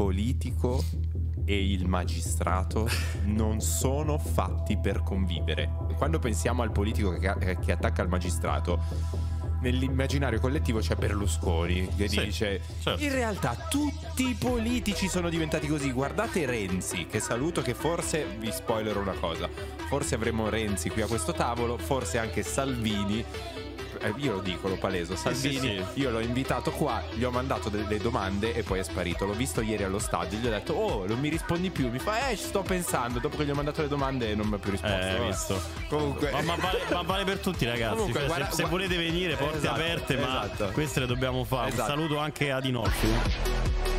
politico e il magistrato non sono fatti per convivere. Quando pensiamo al politico che, che attacca il magistrato, nell'immaginario collettivo c'è Berlusconi che Sì, dice certo. in realtà tutti i politici sono diventati così guardate Renzi che saluto che forse vi spoilerò una cosa forse avremo Renzi qui a questo tavolo forse anche Salvini Eh, io lo dico, lo paleso. Salvini, sì, sì. io l'ho invitato qua, gli ho mandato delle domande e poi è sparito. L'ho visto ieri allo stadio, gli ho detto, oh, non mi rispondi più. Mi fa, eh, ci sto pensando. Dopo che gli ho mandato le domande non mi ha più risposto. Eh, Vabbè. visto. Comunque, Ma, ma vale, ma vale per tutti, ragazzi. Comunque, Cioè, guarda- se, se volete venire, porte Esatto, aperte, ma esatto. queste le dobbiamo fare. Esatto. Un saluto anche a Dinolfi.